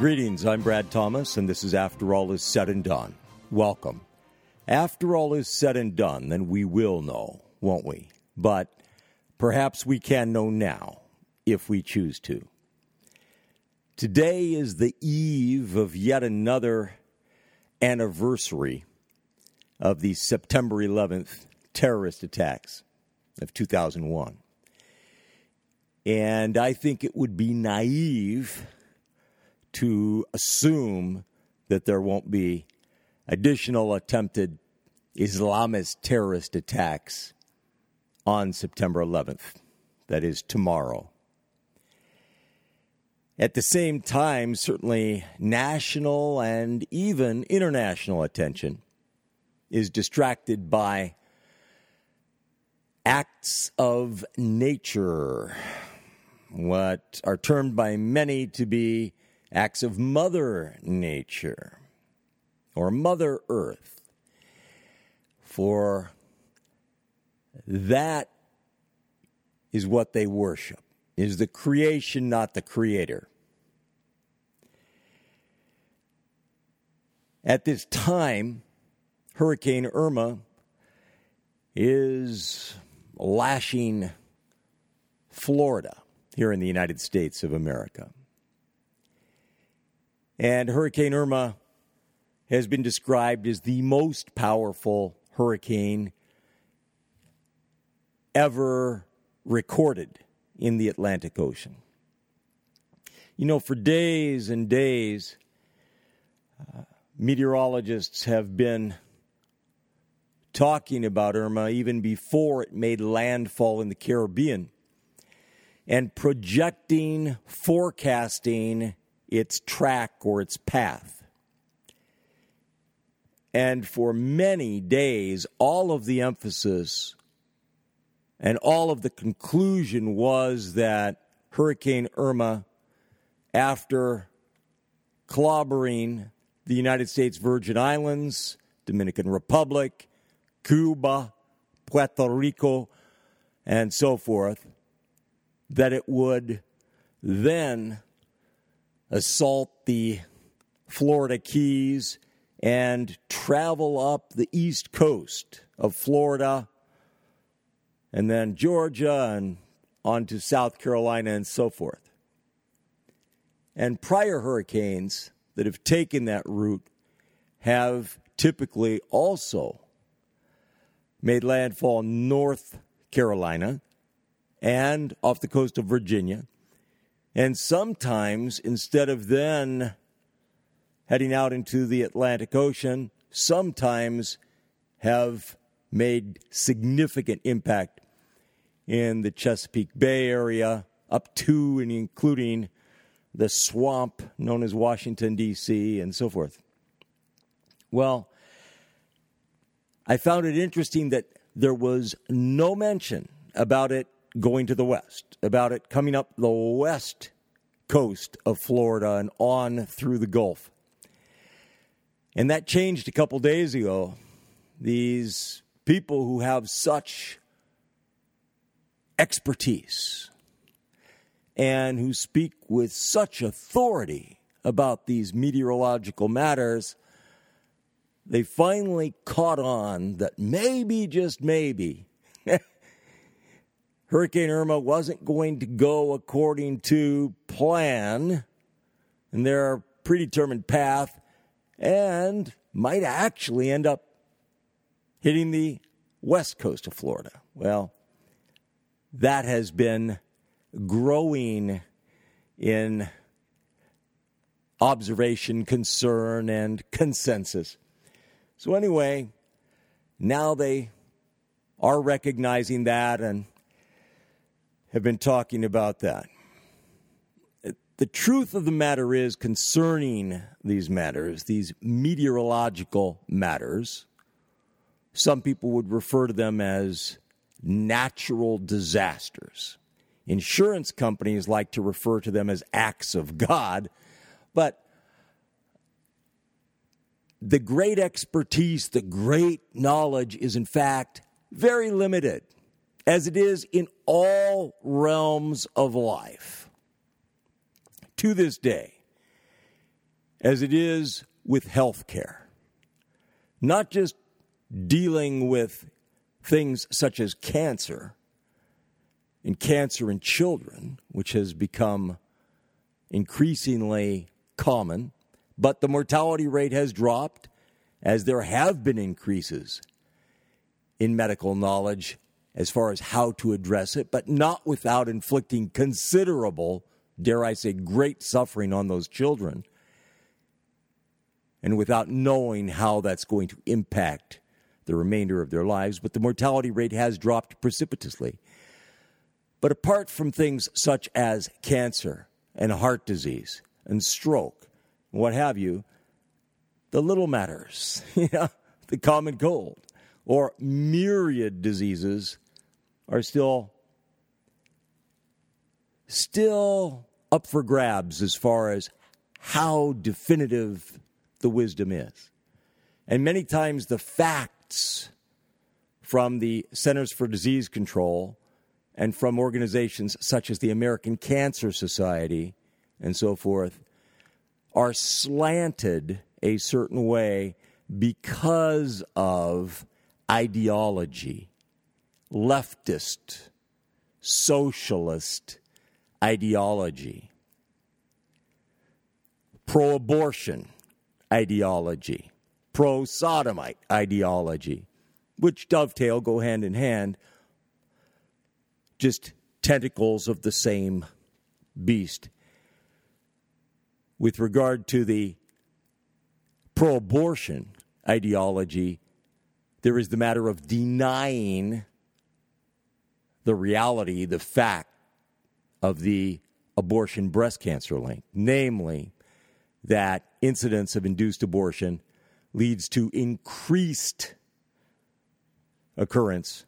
Greetings, I'm Brad Thomas, and this is After All Is Said and Done. Welcome. After all is said and done, then we will know, won't we? But perhaps we can know now, if we choose to. Today is the eve of yet another anniversary of the September 11th terrorist attacks of 2001. And I think it would be naive to assume that there won't be additional attempted Islamist terrorist attacks on September 11th, that is tomorrow. At the same time, certainly national and even international attention is distracted by acts of nature, what are termed by many to be acts of Mother Nature or Mother Earth. For that is what they worship, is the creation, not the creator. At this time, Hurricane Irma is lashing Florida here in the United States of America. And Hurricane Irma has been described as the most powerful hurricane ever recorded in the Atlantic Ocean. You know, for days and days, uh, meteorologists have been talking about Irma even before it made landfall in the Caribbean and projecting, forecasting its track or its path. And for many days, all of the emphasis and all of the conclusion was that Hurricane Irma, after clobbering the United States Virgin Islands, Dominican Republic, Cuba, Puerto Rico, and so forth, that it would then assault the Florida Keys and travel up the east coast of Florida and then Georgia and on to South Carolina and so forth. And prior hurricanes that have taken that route have typically also made landfall North Carolina and off the coast of Virginia. And sometimes, instead of then heading out into the Atlantic Ocean, sometimes have made significant impact in the Chesapeake Bay area, up to and including the swamp known as Washington, D.C., and so forth. Well, I found it interesting that there was no mention about it going to the west, about it coming up the west coast of Florida and on through the Gulf. And that changed a couple days ago. These people who have such expertise and who speak with such authority about these meteorological matters, they finally caught on that maybe, just maybe, Hurricane Irma wasn't going to go according to plan and their predetermined path and might actually end up hitting the west coast of Florida. Well, that has been growing in observation, concern, and consensus. So, anyway, now they are recognizing that and have been talking about that. The truth of the matter is concerning these matters, these meteorological matters, some people would refer to them as natural disasters. Insurance companies like to refer to them as acts of God, but the great expertise, the great knowledge is in fact very limited, as it is in all realms of life. To this day, as it is with health care. Not just dealing with things such as cancer and cancer in children, which has become increasingly common, but the mortality rate has dropped as there have been increases in medical knowledge as far as how to address it, but not without inflicting considerable, dare I say, great suffering on those children, and without knowing how that's going to impact the remainder of their lives. But the mortality rate has dropped precipitously. But apart from things such as cancer and heart disease and stroke, what have you, the little matters, you know, the common cold, or myriad diseases are still still up for grabs as far as how definitive the wisdom is. And many times the facts from the Centers for Disease Control and from organizations such as the American Cancer Society and so forth are slanted a certain way because of ideology, leftist, socialist ideology, pro abortion ideology, pro sodomite ideology, which dovetail, go hand in hand, just tentacles of the same beast. With regard to the pro abortion ideology, there is the matter of denying the reality, the fact of the abortion breast cancer link, namely that incidence of induced abortion leads to increased occurrence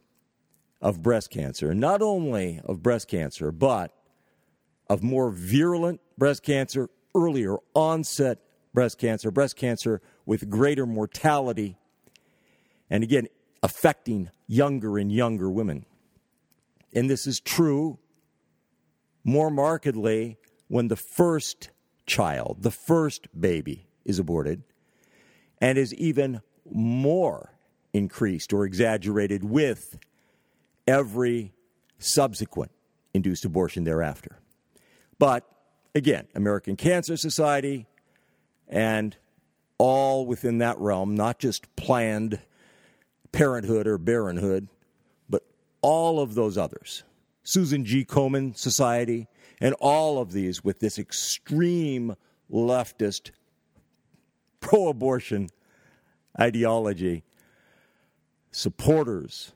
of breast cancer, not only of breast cancer, but of more virulent breast cancer, earlier onset breast cancer, breast cancer with greater mortality, and again, affecting younger and younger women. And this is true more markedly when the first child, the first baby, is aborted, and is even more increased or exaggerated with every subsequent induced abortion thereafter. But again, American Cancer Society and all within that realm, not just planned parenthood or baronhood, but all of those others. Susan G. Komen Society, and all of these with this extreme leftist pro abortion ideology, supporters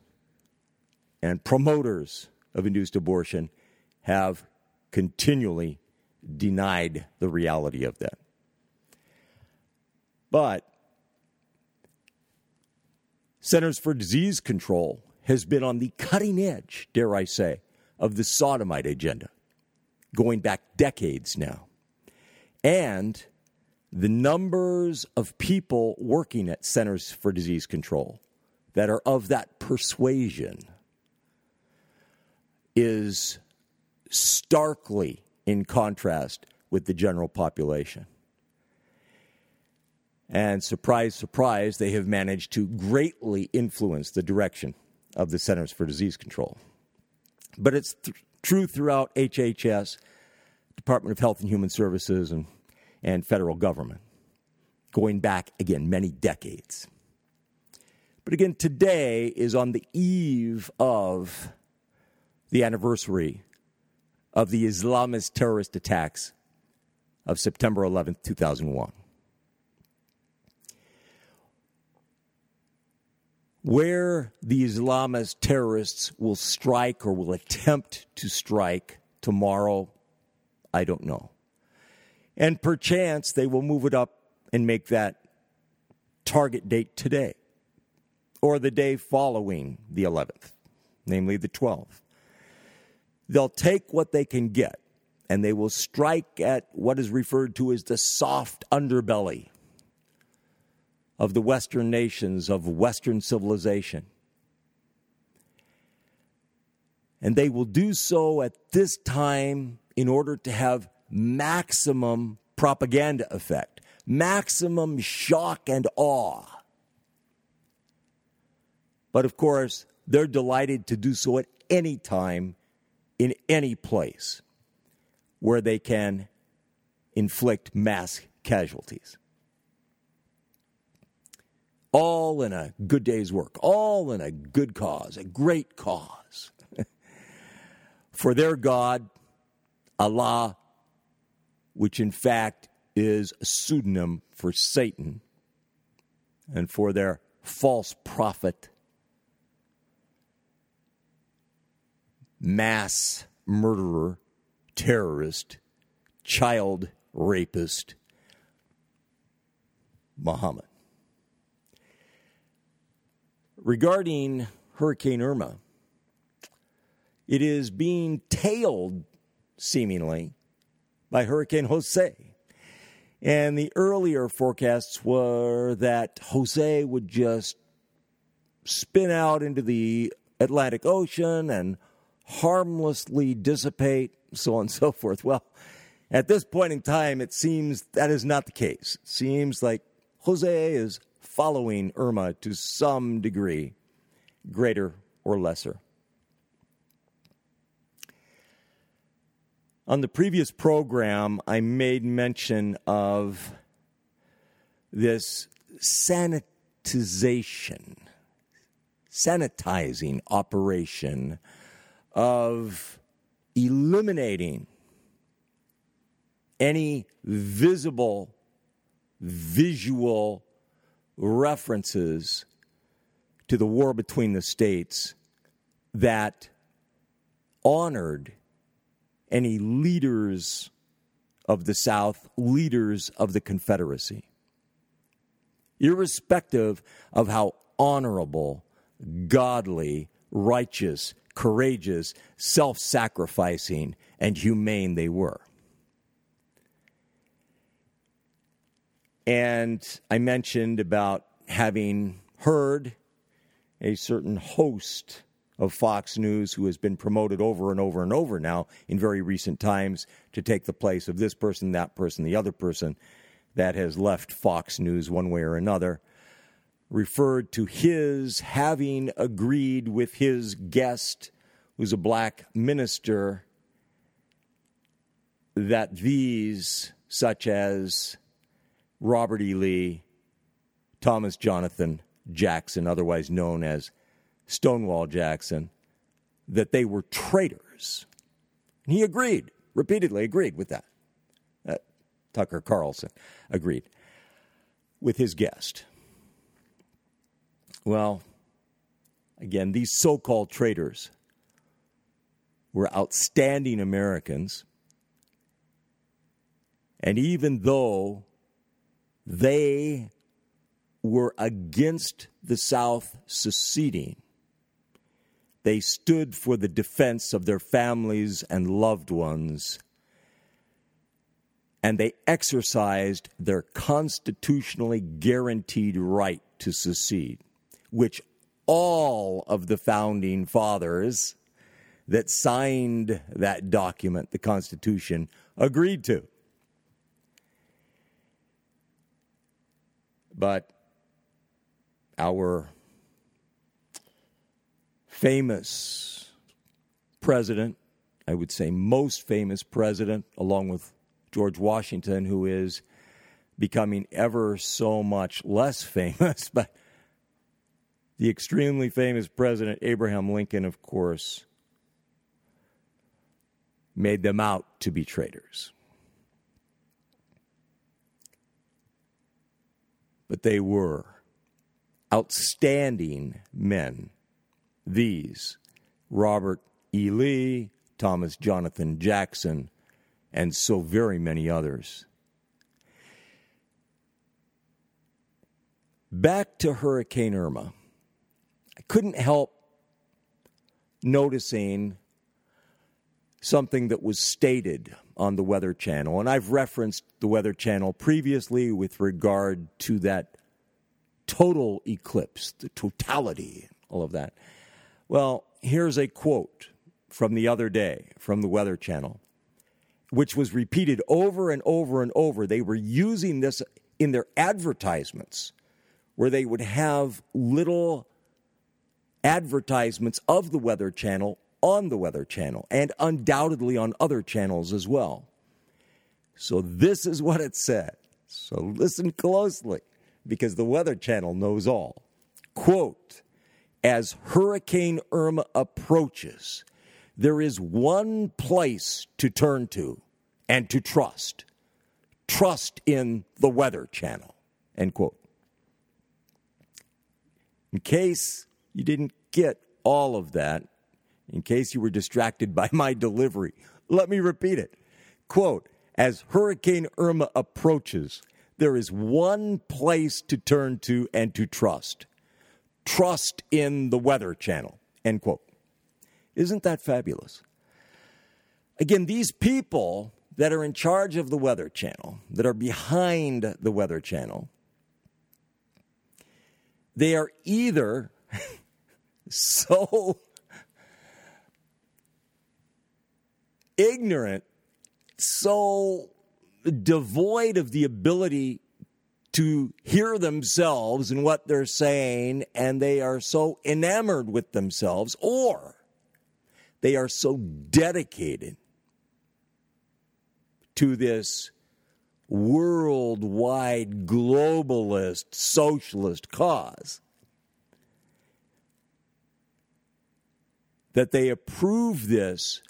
and promoters of induced abortion have continually denied the reality of that. But Centers for Disease Control has been on the cutting edge, dare I say, of the sodomite agenda, going back decades now. And the numbers of people working at Centers for Disease Control that are of that persuasion is starkly in contrast with the general population. And surprise, surprise, they have managed to greatly influence the direction of the Centers for Disease Control. But it's th- true throughout HHS, Department of Health and Human Services, and, and federal government, going back, again, many decades. But again, today is on the eve of the anniversary of the Islamist terrorist attacks of September 11th, 2001. Where the Islamist terrorists will strike or will attempt to strike tomorrow, I don't know. And perchance they will move it up and make that target date today or the day following the 11th, namely the 12th. They'll take what they can get and they will strike at what is referred to as the soft underbelly of the Western nations, of Western civilization. And they will do so at this time in order to have maximum propaganda effect, maximum shock and awe. But of course, they're delighted to do so at any time, in any place where they can inflict mass casualties. All in a good day's work, all in a good cause, a great cause. For their God, Allah, which in fact is a pseudonym for Satan, and for their false prophet, mass murderer, terrorist, child rapist, Muhammad. Regarding Hurricane Irma, it is being tailed, seemingly, by Hurricane Jose. And the earlier forecasts were that Jose would just spin out into the Atlantic Ocean and harmlessly dissipate, so on and so forth. Well, at this point in time, it seems that is not the case. It seems like Jose is following Irma to some degree, greater or lesser. On the previous program, I made mention of this sanitization, sanitizing operation of eliminating any visible, visual references to the war between the states that honored any leaders of the South, leaders of the Confederacy. Irrespective of how honorable, godly, righteous, courageous, self sacrificing, and humane they were. And I mentioned about having heard a certain host of Fox News who has been promoted over and over and over now in very recent times to take the place of this person, that person, the other person that has left Fox News one way or another, referred to his having agreed with his guest, who's a black minister, that these, such as Robert E. Lee, Thomas Jonathan Jackson, otherwise known as Stonewall Jackson, that they were traitors. And he agreed, repeatedly agreed with that. Uh, Tucker Carlson agreed with his guest. Well, again, these so called traitors were outstanding Americans. And even though they were against the South seceding, they stood for the defense of their families and loved ones. And they exercised their constitutionally guaranteed right to secede, which all of the founding fathers that signed that document, the Constitution, agreed to. But our famous president, I would say most famous president, along with George Washington, who is becoming ever so much less famous, but the extremely famous president Abraham Lincoln, of course, made them out to be traitors. But they were outstanding men these Robert E. Lee, Thomas Jonathan Jackson, and so very many others. Back to Hurricane Irma. I couldn't help noticing something that was stated on the Weather Channel. And I've referenced the Weather Channel previously with regard to that total eclipse, the totality, all of that. Well, here's a quote from the other day from the Weather Channel, which was repeated over and over and over. They were using this in their advertisements where they would have little advertisements of the Weather Channel on the Weather Channel and undoubtedly on other channels as well. So, this is what it said. So, listen closely because the Weather Channel knows all. Quote As Hurricane Irma approaches, there is one place to turn to and to trust. Trust in the Weather Channel. End quote. In case you didn't get all of that, in case you were distracted by my delivery, let me repeat it. Quote As Hurricane Irma approaches, there is one place to turn to and to trust. Trust in the Weather Channel. End quote. Isn't that fabulous? Again, these people that are in charge of the Weather Channel, that are behind the Weather Channel, they are either so ignorant, so devoid of the ability to hear themselves and what they're saying, and they are so enamored with themselves, or they are so dedicated to this worldwide globalist socialist cause that they approve this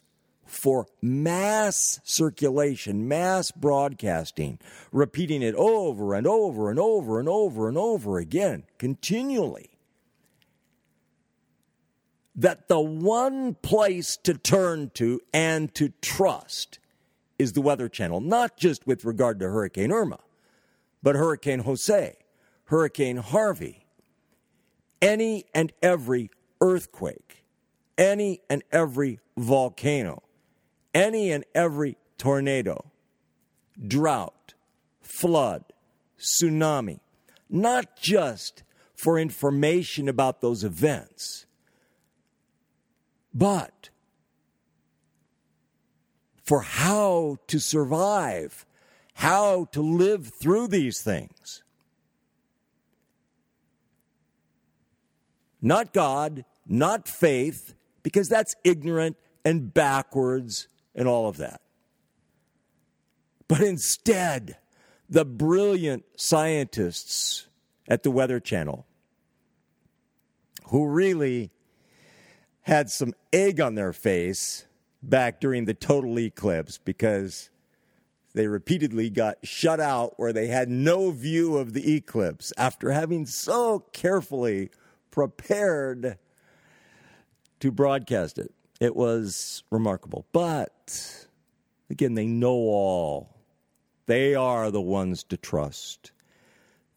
for mass circulation, mass broadcasting, repeating it over and over and over and over and over again, continually. That the one place to turn to and to trust is the Weather Channel, not just with regard to Hurricane Irma, but Hurricane Jose, Hurricane Harvey, any and every earthquake, any and every volcano any and every tornado, drought, flood, tsunami, not just for information about those events, but for how to survive, how to live through these things. Not God, not faith, because that's ignorant and backwards and all of that. But instead, the brilliant scientists at the Weather Channel, who really had some egg on their face back during the total eclipse because they repeatedly got shut out where they had no view of the eclipse after having so carefully prepared to broadcast it. It was remarkable. But again, they know all. They are the ones to trust.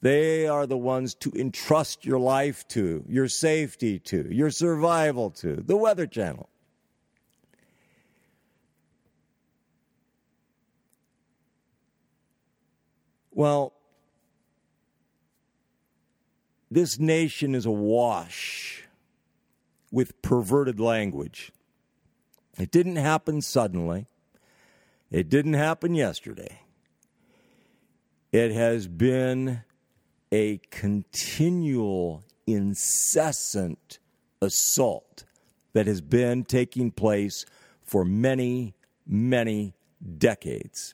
They are the ones to entrust your life to, your safety to, your survival to. The Weather Channel. Well, this nation is awash with perverted language. It didn't happen suddenly. It didn't happen yesterday. It has been a continual, incessant assault that has been taking place for many, many decades.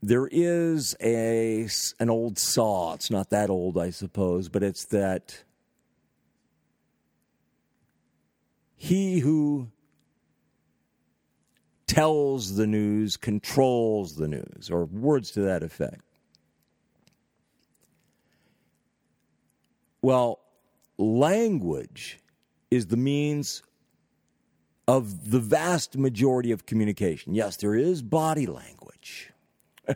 There is a an old saw. It's not that old, I suppose, but it's that He who tells the news controls the news, or words to that effect. Well, language is the means of the vast majority of communication. Yes, there is body language,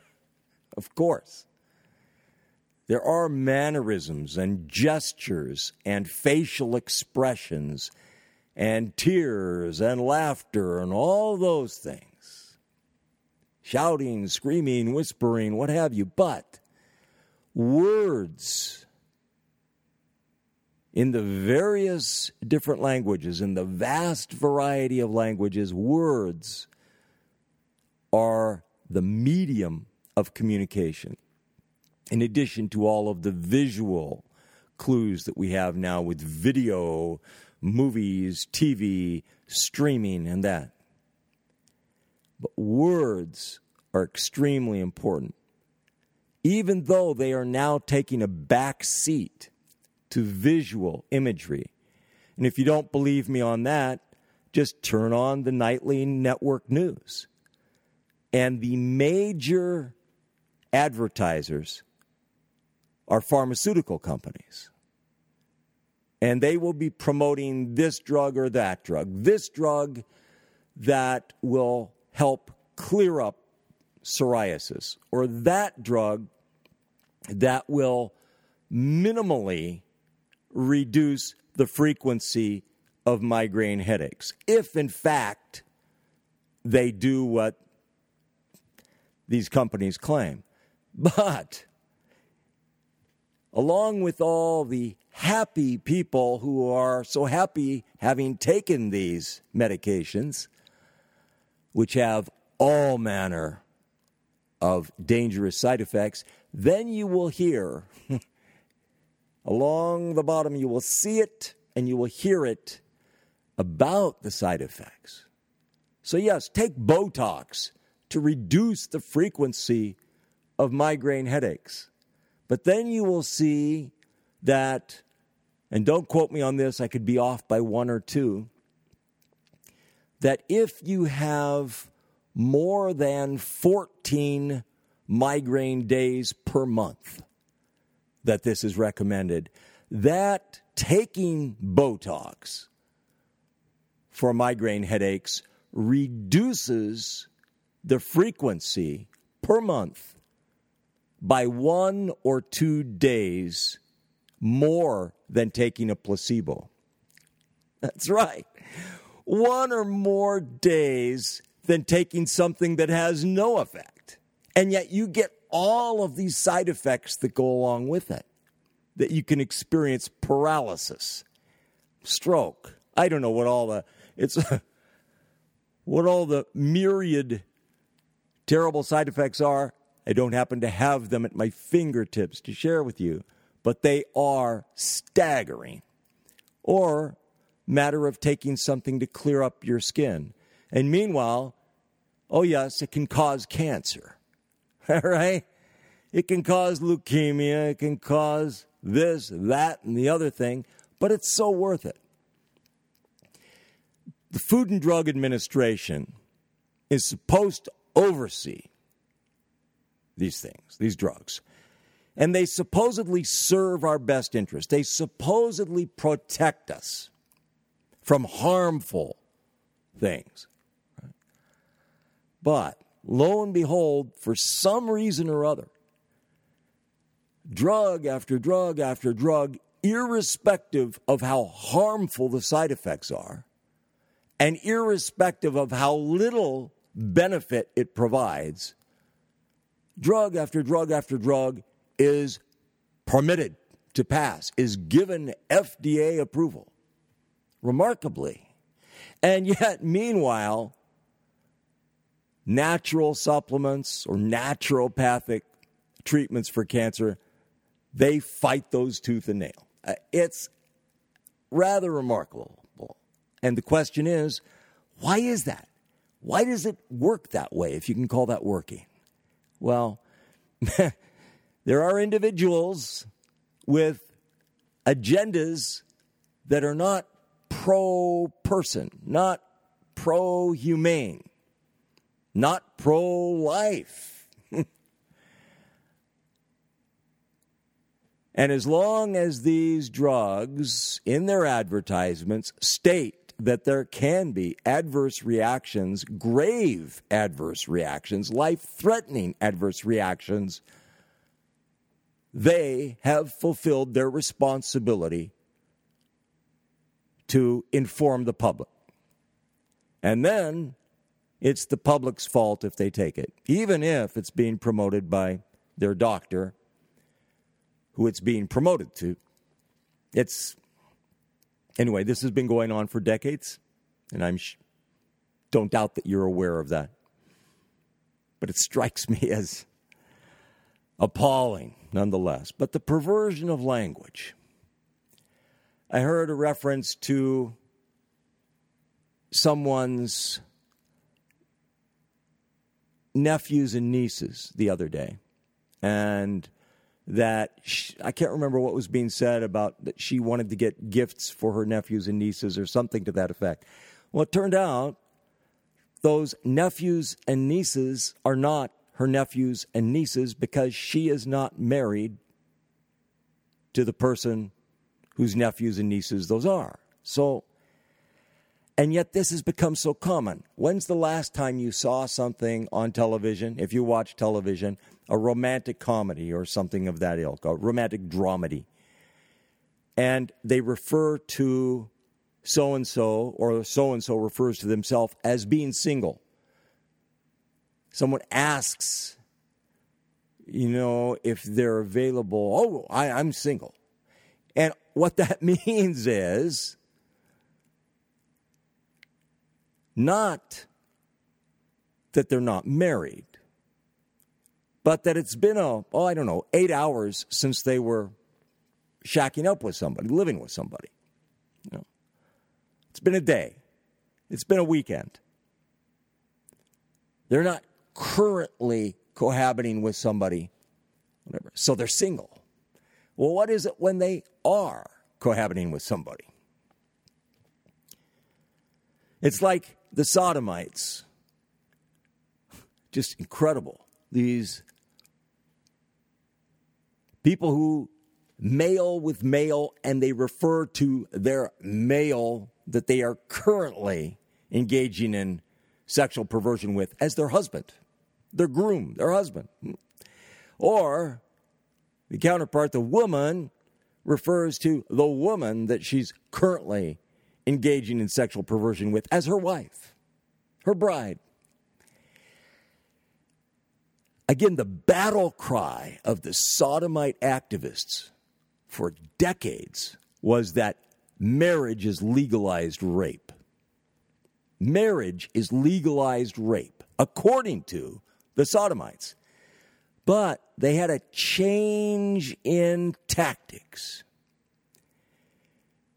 of course. There are mannerisms and gestures and facial expressions and tears and laughter and all those things. Shouting, screaming, whispering, what have you. But words in the various different languages, in the vast variety of languages, words are the medium of communication, in addition to all of the visual clues that we have now with video, movies, TV, streaming, and that. But words are extremely important, even though they are now taking a back seat to visual imagery. And if you don't believe me on that, just turn on the nightly network news. And the major advertisers are pharmaceutical companies. And they will be promoting this drug or that drug, this drug that will help clear up psoriasis, or that drug that will minimally reduce the frequency of migraine headaches. If, in fact, they do what these companies claim. But along with all the happy people who are so happy having taken these medications, which have all manner of dangerous side effects, then you will hear along the bottom, you will see it and you will hear it about the side effects. So, yes, take Botox to reduce the frequency of migraine headaches. But then you will see that, and don't quote me on this, I could be off by one or two, that if you have more than 14 migraine days per month, that this is recommended, that taking Botox for migraine headaches reduces the frequency per month by one or two days more than taking a placebo. That's right. One or more days than taking something that has no effect. And yet you get all of these side effects that go along with it. That you can experience paralysis, stroke. I don't know what all the it's what all the myriad terrible side effects are. I don't happen to have them at my fingertips to share with you, but they are staggering. Or matter of taking something to clear up your skin. And meanwhile, oh yes, it can cause cancer. All right? It can cause leukemia, it can cause this, that, and the other thing, but it's so worth it. The Food and Drug Administration is supposed to oversee these things, these drugs. And they supposedly serve our best interest. They supposedly protect us from harmful things. But lo and behold, for some reason or other, drug after drug after drug, irrespective of how harmful the side effects are, and irrespective of how little benefit it provides, drug after drug after drug is permitted to pass, is given FDA approval. Remarkably. And yet, meanwhile, natural supplements or naturopathic treatments for cancer, they fight those tooth and nail. Uh, it's rather remarkable. And the question is, why is that? Why does it work that way, if you can call that working? Well, there are individuals with agendas that are not pro person, not pro humane not pro life. and as long as these drugs in their advertisements state that there can be adverse reactions, grave adverse reactions, life threatening adverse reactions, they have fulfilled their responsibility to inform the public. And then it's the public's fault if they take it, even if it's being promoted by their doctor who it's being promoted to. It's anyway, this has been going on for decades, and I'm sh- don't doubt that you're aware of that. but it strikes me as appalling nonetheless. But the perversion of language. I heard a reference to someone's nephews and nieces the other day. And that she, I can't remember what was being said about that she wanted to get gifts for her nephews and nieces or something to that effect. Well, it turned out those nephews and nieces are not her nephews and nieces because she is not married to the person whose nephews and nieces those are. So, and yet this has become so common. When's the last time you saw something on television, if you watch television, a romantic comedy or something of that ilk, a romantic dramedy, and they refer to so and so, or so and so refers to themselves as being single? Someone asks, you know, if they're available. Oh, I, I'm single. And what that means is not that they're not married, but that it's been a, oh, I don't know, eight hours since they were shacking up with somebody, living with somebody. You know, it's been a day. It's been a weekend. They're not currently cohabiting with somebody, whatever. So they're single. Well, what is it when they are cohabiting with somebody? It's like the Sodomites. Just incredible. These people who male with male and they refer to their male that they are currently engaging in sexual perversion with as their husband, their groom, their husband. Or the counterpart, the woman, refers to the woman that she's currently engaging in sexual perversion with as her wife, her bride. Again, the battle cry of the sodomite activists for decades was that marriage is legalized rape. Marriage is legalized rape, according to the sodomites. But they had a change in tactics.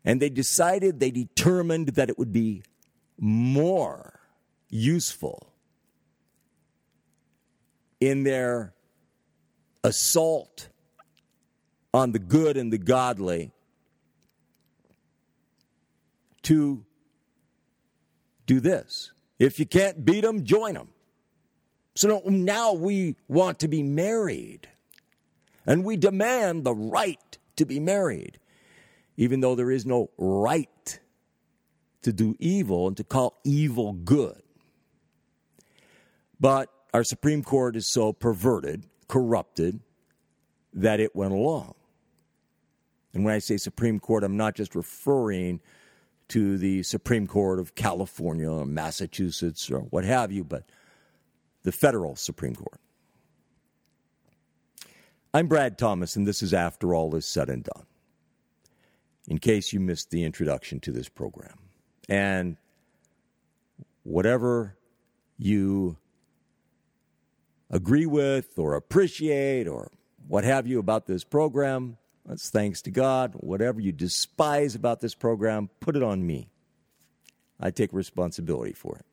And they decided, they determined that it would be more useful in their assault on the good and the godly to do this. If you can't beat them, join them. So now we want to be married. And we demand the right to be married, even though there is no right to do evil and to call evil good. But our Supreme Court is so perverted, corrupted, that it went along. And when I say Supreme Court, I'm not just referring to the Supreme Court of California or Massachusetts or what have you, but the federal Supreme Court. I'm Brad Thomas, and this is After All Is Said and Done, in case you missed the introduction to this program. And whatever you agree with or appreciate or what have you about this program, that's thanks to God. Whatever you despise about this program, put it on me. I take responsibility for it.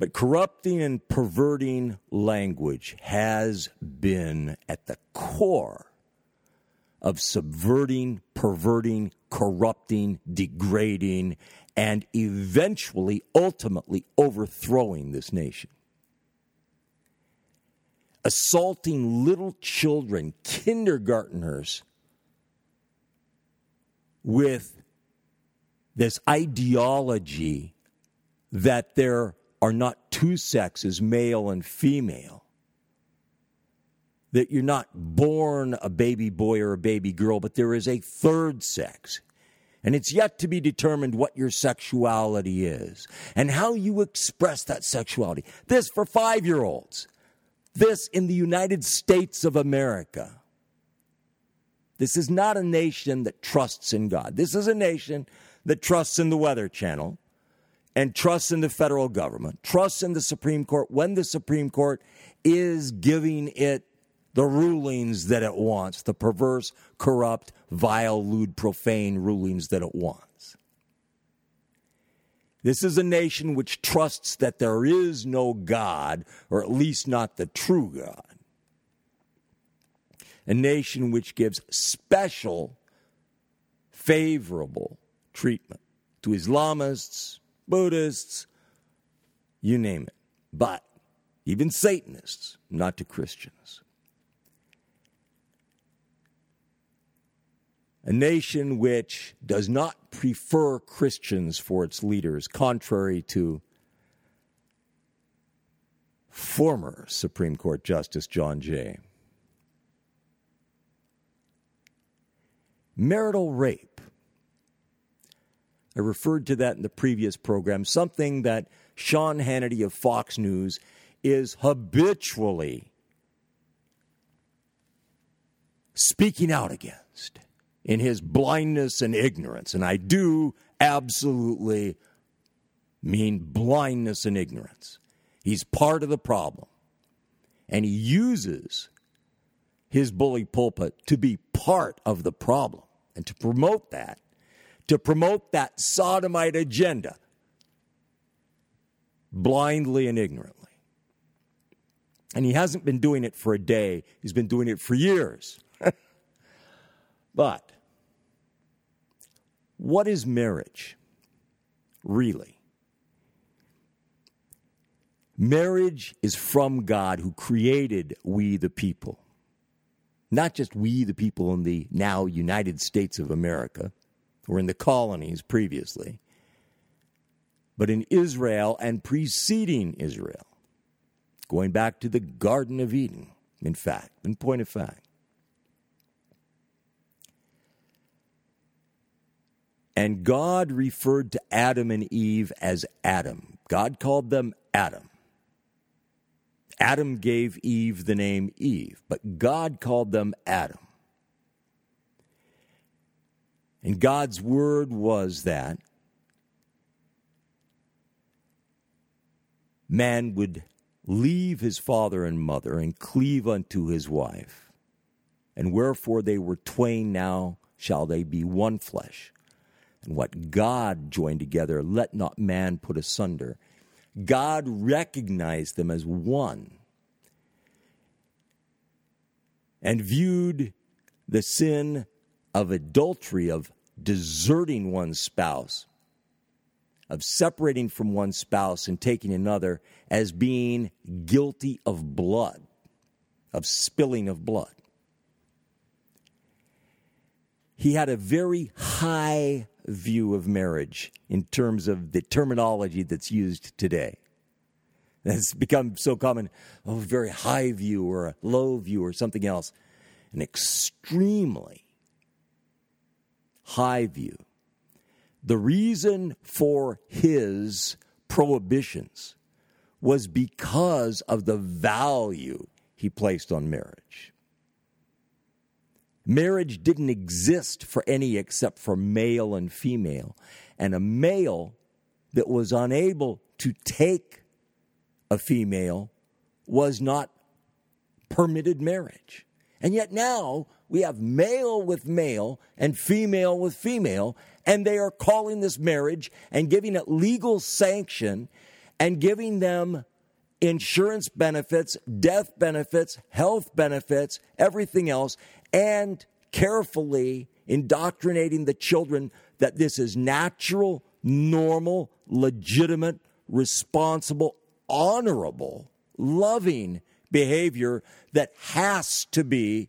But corrupting and perverting language has been at the core of subverting, perverting, corrupting, degrading, and eventually, ultimately overthrowing this nation. Assaulting little children, kindergarteners, with this ideology that they're are not two sexes, male and female. That you're not born a baby boy or a baby girl, but there is a third sex. And it's yet to be determined what your sexuality is and how you express that sexuality. This for five year olds. This in the United States of America. This is not a nation that trusts in God. This is a nation that trusts in the Weather Channel and trust in the federal government, trust in the Supreme Court when the Supreme Court is giving it the rulings that it wants, the perverse, corrupt, vile, lewd, profane rulings that it wants. This is a nation which trusts that there is no God, or at least not the true God. A nation which gives special, favorable treatment to Islamists, Buddhists, you name it. But even Satanists, not to Christians. A nation which does not prefer Christians for its leaders, contrary to former Supreme Court Justice John Jay. Marital rape. I referred to that in the previous program, something that Sean Hannity of Fox News is habitually speaking out against in his blindness and ignorance. And I do absolutely mean blindness and ignorance. He's part of the problem. And he uses his bully pulpit to be part of the problem and to promote that, to promote that sodomite agenda blindly and ignorantly. And he hasn't been doing it for a day, he's been doing it for years. but what is marriage, really? Marriage is from God who created we the people. Not just we the people in the now United States of America or in the colonies previously, but in Israel and preceding Israel, going back to the Garden of Eden, in fact, in point of fact. And God referred to Adam and Eve as Adam. God called them Adam. Adam gave Eve the name Eve, but God called them Adam. And God's word was that man would leave his father and mother and cleave unto his wife. And wherefore they were twain, now shall they be one flesh. And what God joined together, let not man put asunder. God recognized them as one and viewed the sin of adultery, of deserting one's spouse, of separating from one's spouse and taking another, as being guilty of blood, of spilling of blood. He had a very high view of marriage in terms of the terminology that's used today. That's become so common, oh, very high view or a low view or something else. An extremely high view. The reason for his prohibitions was because of the value he placed on marriage. Marriage didn't exist for any except for male and female. And a male that was unable to take a female was not permitted marriage. And yet now we have male with male and female with female, and they are calling this marriage and giving it legal sanction and giving them insurance benefits, death benefits, health benefits, everything else, and carefully indoctrinating the children that this is natural, normal, legitimate, responsible, honorable, loving behavior that has to be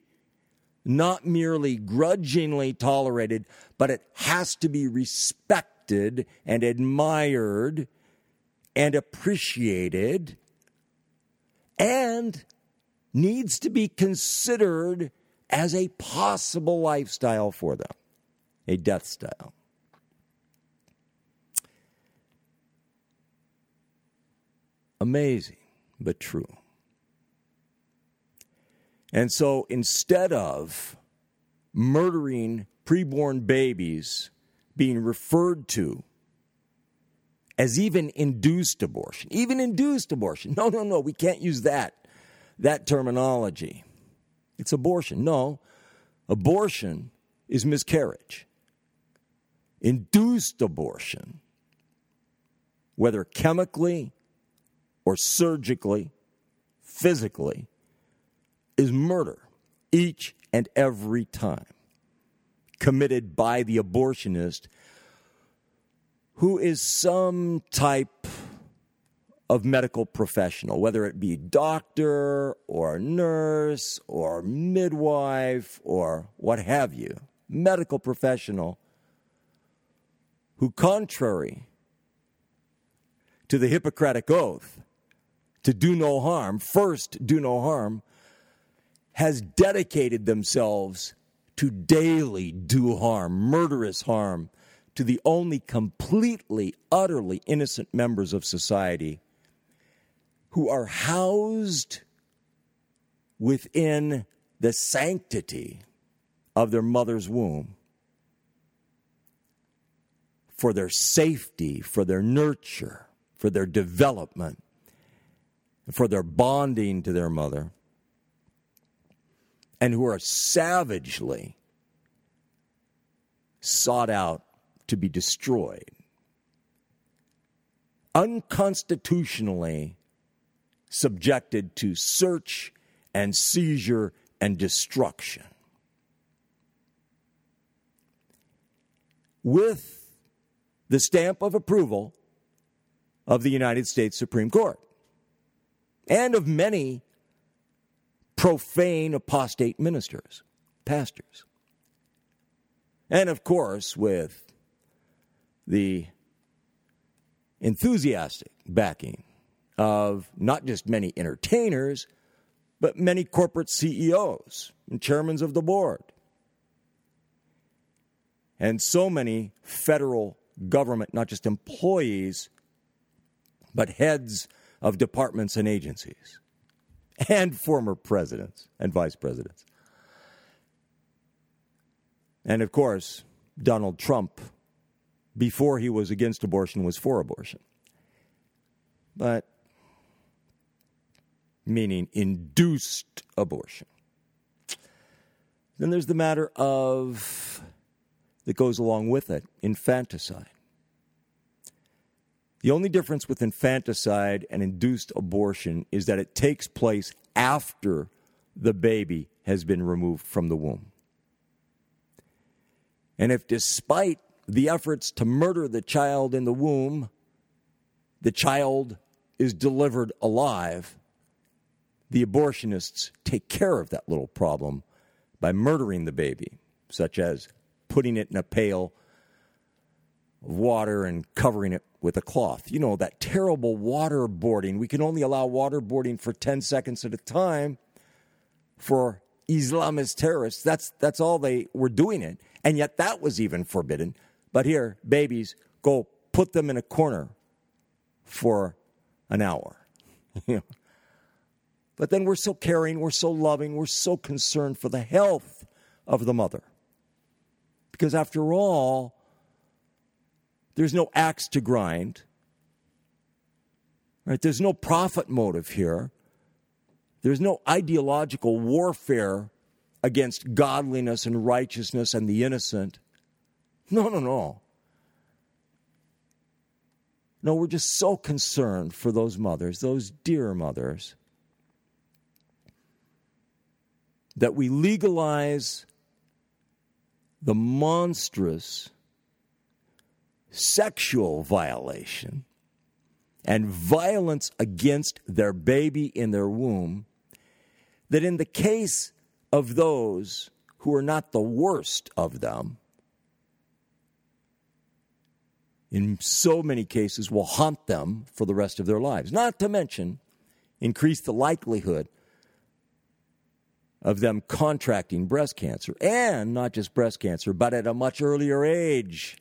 not merely grudgingly tolerated, but it has to be respected and admired and appreciated and needs to be considered as a possible lifestyle for them, a death style. Amazing, but true. And so instead of murdering preborn babies being referred to as even induced abortion. Even induced abortion. No, no, no, we can't use that that terminology. It's abortion. No. Abortion is miscarriage. Induced abortion, whether chemically or surgically, physically, is murder each and every time committed by the abortionist who is some type of medical professional, whether it be doctor or nurse or midwife or what have you, medical professional who, contrary to the Hippocratic Oath to do no harm, first do no harm, has dedicated themselves to daily do harm, murderous harm, to the only completely, utterly innocent members of society who are housed within the sanctity of their mother's womb for their safety, for their nurture, for their development, for their bonding to their mother and who are savagely sought out to be destroyed. Unconstitutionally subjected to search and seizure and destruction. With the stamp of approval of the United States Supreme Court and of many profane, apostate ministers, pastors. And of course, with the enthusiastic backing of not just many entertainers, but many corporate CEOs and chairmen of the board. And so many federal government, not just employees, but heads of departments and agencies and former presidents and vice presidents. And of course, Donald Trump, before he was against abortion, was for abortion. But meaning induced abortion. Then there's the matter of that goes along with it infanticide. The only difference with infanticide and induced abortion is that it takes place after the baby has been removed from the womb. And if, despite the efforts to murder the child in the womb, the child is delivered alive, the abortionists take care of that little problem by murdering the baby, such as putting it in a pail of water and covering it with a cloth. You know, that terrible waterboarding. We can only allow waterboarding for 10 seconds at a time for Islamist terrorists. That's, that's all they were doing it. And yet that was even forbidden. But here, babies, go put them in a corner for an hour. but then we're so caring, we're so loving, we're so concerned for the health of the mother. Because after all, there's no axe to grind. Right? There's no profit motive here. There's no ideological warfare against godliness and righteousness and the innocent. No, no, no. No, we're just so concerned for those mothers, those dear mothers, that we legalize the monstrous sexual violation and violence against their baby in their womb, that in the case of those who are not the worst of them, in so many cases will haunt them for the rest of their lives. Not to mention increase the likelihood of them contracting breast cancer, and not just breast cancer, but at a much earlier age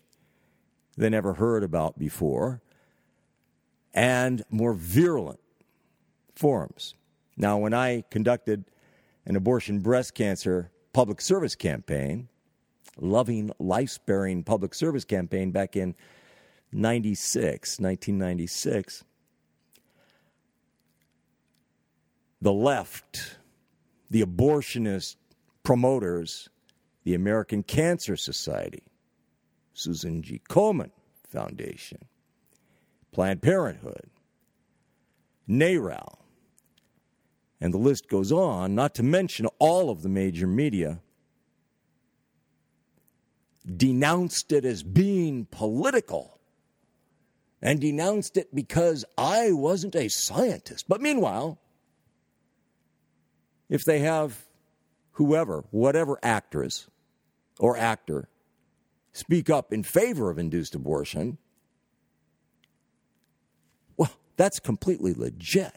they never heard about before, and more virulent forms. Now, when I conducted an abortion breast cancer public service campaign, loving, life sparing public service campaign back in 96, 1996, the left, the abortionist promoters, the American Cancer Society, Susan G. Komen Foundation, Planned Parenthood, NARAL, and the list goes on, not to mention all of the major media, denounced it as being political and denounced it because I wasn't a scientist. But meanwhile, if they have whoever, whatever actress or actor, speak up in favor of induced abortion, well, that's completely legit.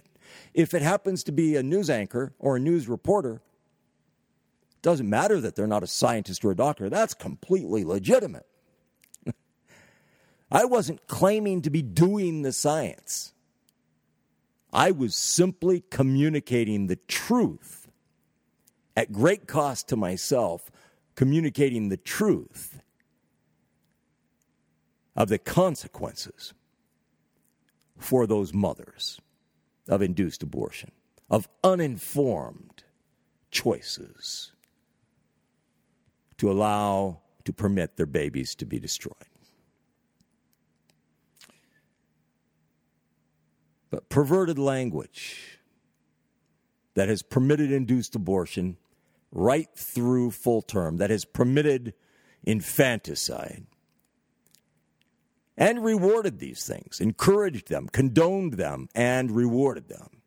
If it happens to be a news anchor or a news reporter, doesn't matter that they're not a scientist or a doctor. That's completely legitimate. I wasn't claiming to be doing the science. I was simply communicating the truth at great cost to myself, communicating the truth of the consequences for those mothers of induced abortion, of uninformed choices to allow, to permit their babies to be destroyed. But perverted language that has permitted induced abortion right through full term, that has permitted infanticide, and rewarded these things, encouraged them, condoned them, and rewarded them,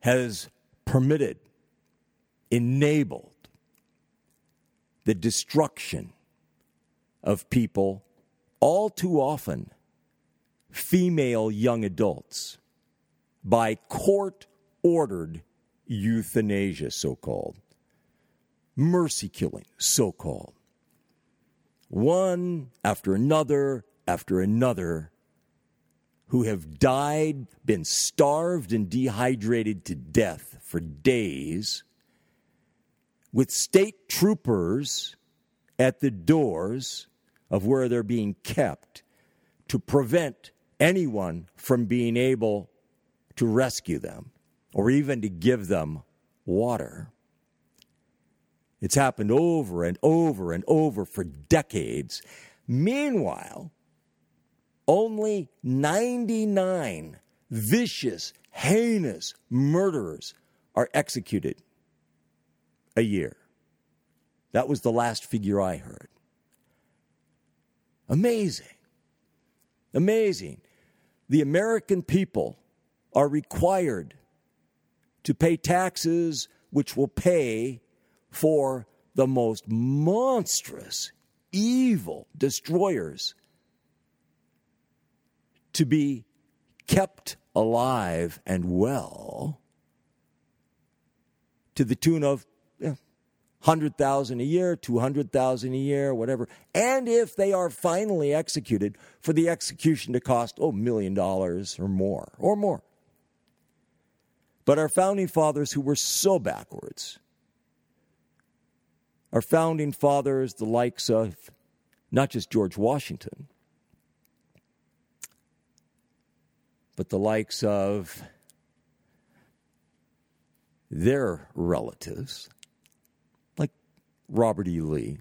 has permitted, enabled the destruction of people, all too often female young adults, by court ordered euthanasia, so called, mercy killing, so called one after another after another who have died, been starved and dehydrated to death for days, with state troopers at the doors of where they're being kept to prevent anyone from being able to rescue them or even to give them water. It's happened over and over and over for decades. Meanwhile, only 99 vicious, heinous murderers are executed a year. That was the last figure I heard. Amazing. Amazing. The American people are required to pay taxes which will pay for the most monstrous, evil destroyers to be kept alive and well to the tune of 100,000 a year, 200,000 a year, whatever. And if they are finally executed, for the execution to cost, oh, million dollars or more, or more. But our founding fathers, who were so backwards, our founding fathers, the likes of not just George Washington, but the likes of their relatives, like Robert E. Lee.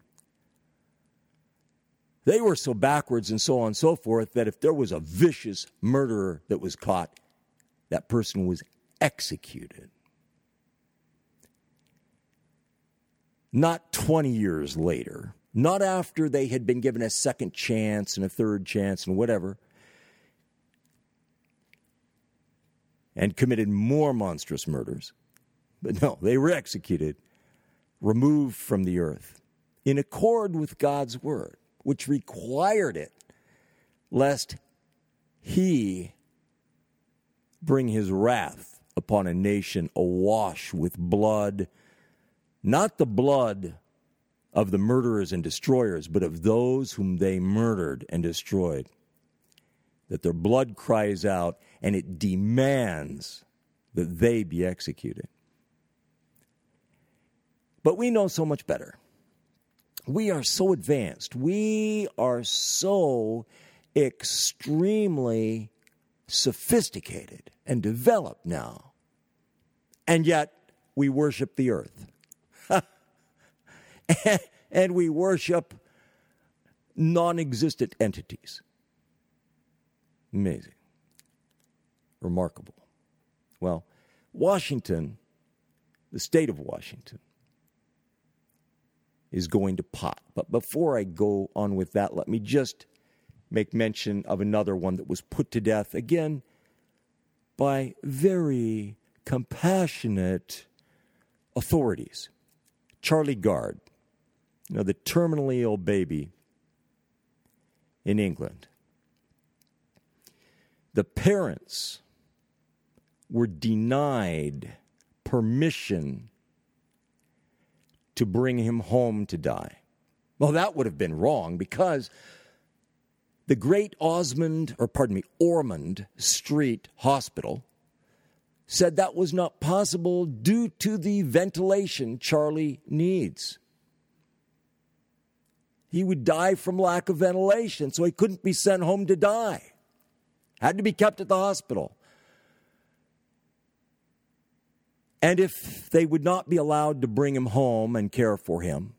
They were so backwards and so on and so forth that if there was a vicious murderer that was caught, that person was executed. Not 20 years later, not after they had been given a second chance and a third chance and whatever, and committed more monstrous murders. But no, they were executed, removed from the earth, in accord with God's word, which required it, lest he bring his wrath upon a nation awash with blood not the blood of the murderers and destroyers, but of those whom they murdered and destroyed. That their blood cries out and it demands that they be executed. But we know so much better. we are so advanced. We are so extremely sophisticated and developed now. And yet we worship the earth. and we worship non existent entities. Amazing. Remarkable. Well, Washington, the state of Washington, is going to pot. But before I go on with that, let me just make mention of another one that was put to death again by very compassionate authorities. Charlie Gard, you know, the terminally ill baby in England. The parents were denied permission to bring him home to die. Well, that would have been wrong because the great Osmond, or pardon me, Ormond Street Hospital said that was not possible due to the ventilation Charlie needs. He would die from lack of ventilation, so he couldn't be sent home to die. Had to be kept at the hospital. And if they would not be allowed to bring him home and care for him,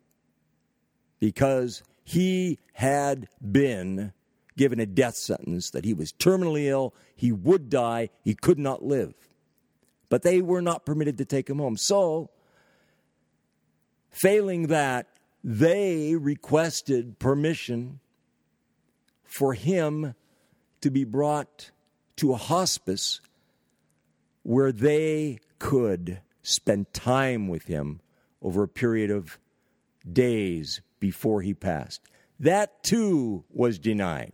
because he had been given a death sentence, that he was terminally ill, he would die, he could not live. But they were not permitted to take him home. So, failing that, they requested permission for him to be brought to a hospice where they could spend time with him over a period of days before he passed. That too was denied.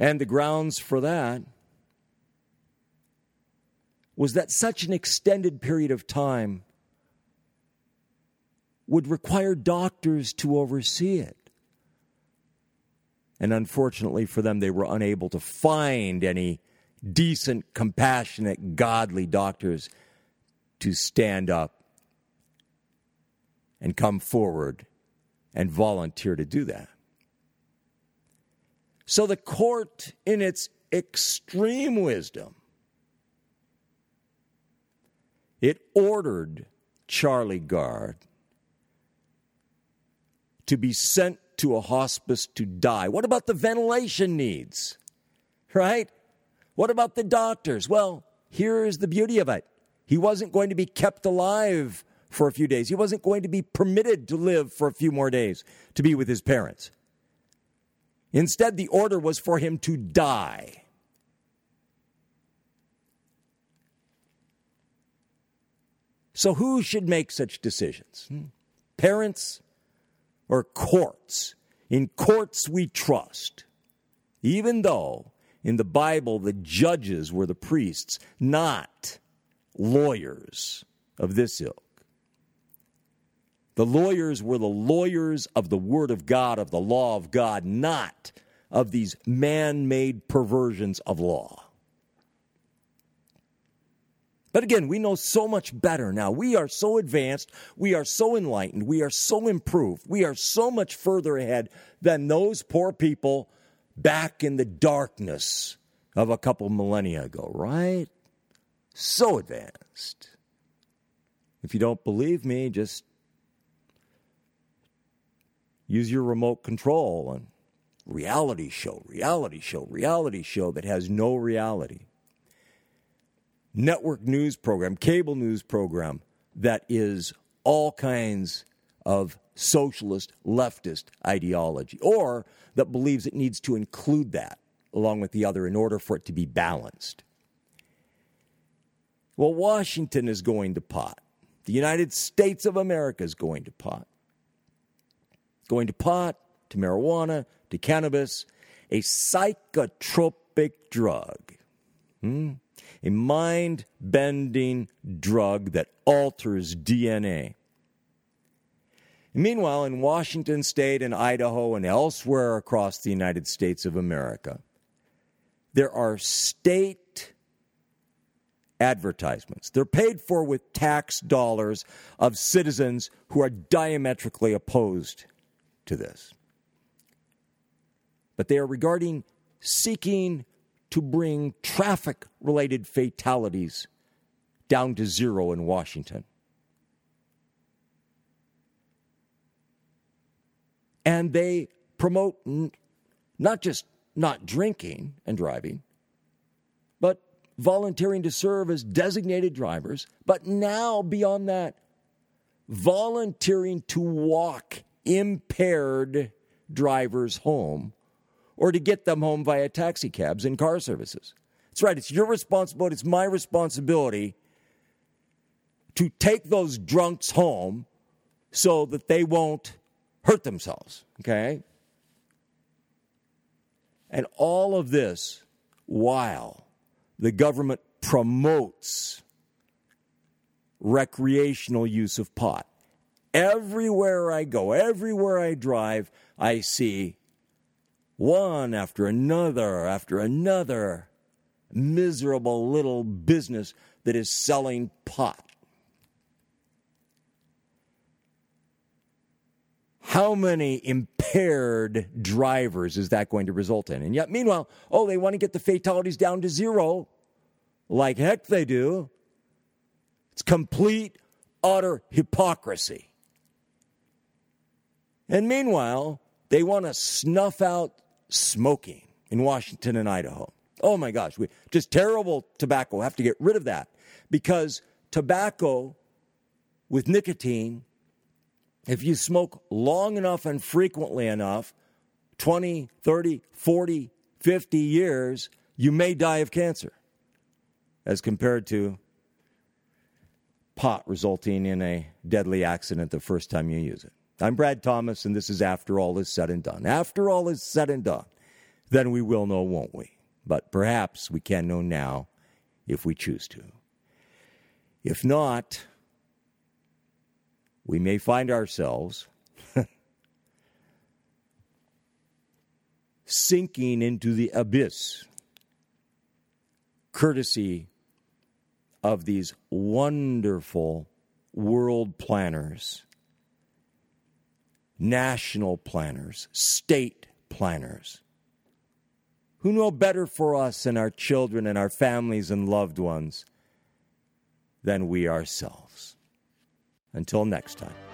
And the grounds for that was that such an extended period of time would require doctors to oversee it. And unfortunately for them, they were unable to find any decent, compassionate, godly doctors to stand up and come forward and volunteer to do that. So the court, in its extreme wisdom, it ordered Charlie Gard to be sent to a hospice to die? What about the ventilation needs? Right? What about the doctors? Well, here's the beauty of it. He wasn't going to be kept alive for a few days. He wasn't going to be permitted to live for a few more days to be with his parents. Instead, the order was for him to die. So, who should make such decisions? Hmm? Parents or courts. In courts we trust, even though in the Bible the judges were the priests, not lawyers of this ilk. The lawyers were the lawyers of the Word of God, of the law of God, not of these man made perversions of law. But again, we know so much better now. We are so advanced. We are so enlightened. We are so improved. We are so much further ahead than those poor people back in the darkness of a couple millennia ago, right? So advanced. If you don't believe me, just use your remote control and reality show, reality show, reality show that has no reality network news program, cable news program that is all kinds of socialist, leftist ideology, or that believes it needs to include that along with the other in order for it to be balanced. Well, Washington is going to pot. The United States of America is going to pot. Going to pot, to marijuana, to cannabis, a psychotropic drug. Hmm? a mind bending drug that alters DNA. Meanwhile, in Washington state and Idaho and elsewhere across the United States of America, there are state advertisements. They're paid for with tax dollars of citizens who are diametrically opposed to this. But they are regarding seeking to bring traffic related fatalities down to zero in Washington. And they promote n- not just not drinking and driving, but volunteering to serve as designated drivers, but now beyond that, volunteering to walk impaired drivers home or to get them home via taxi cabs and car services. That's right, it's your responsibility, it's my responsibility to take those drunks home so that they won't hurt themselves, okay? And all of this while the government promotes recreational use of pot. Everywhere I go, everywhere I drive, I see one after another after another miserable little business that is selling pot. How many impaired drivers is that going to result in? And yet, meanwhile, oh, they want to get the fatalities down to zero. Like heck they do. It's complete, utter hypocrisy. And meanwhile, they want to snuff out smoking in Washington and Idaho. Oh my gosh, we, just terrible tobacco. we have to get rid of that because tobacco with nicotine if you smoke long enough and frequently enough 20, 30, 40, 50 years you may die of cancer as compared to pot resulting in a deadly accident the first time you use it. I'm Brad Thomas, and this is After All Is Said and Done. After all is said and done, then we will know, won't we? But perhaps we can know now if we choose to. If not, we may find ourselves sinking into the abyss courtesy of these wonderful world planners, national planners, state planners, who know better for us and our children and our families and loved ones than we ourselves. Until next time.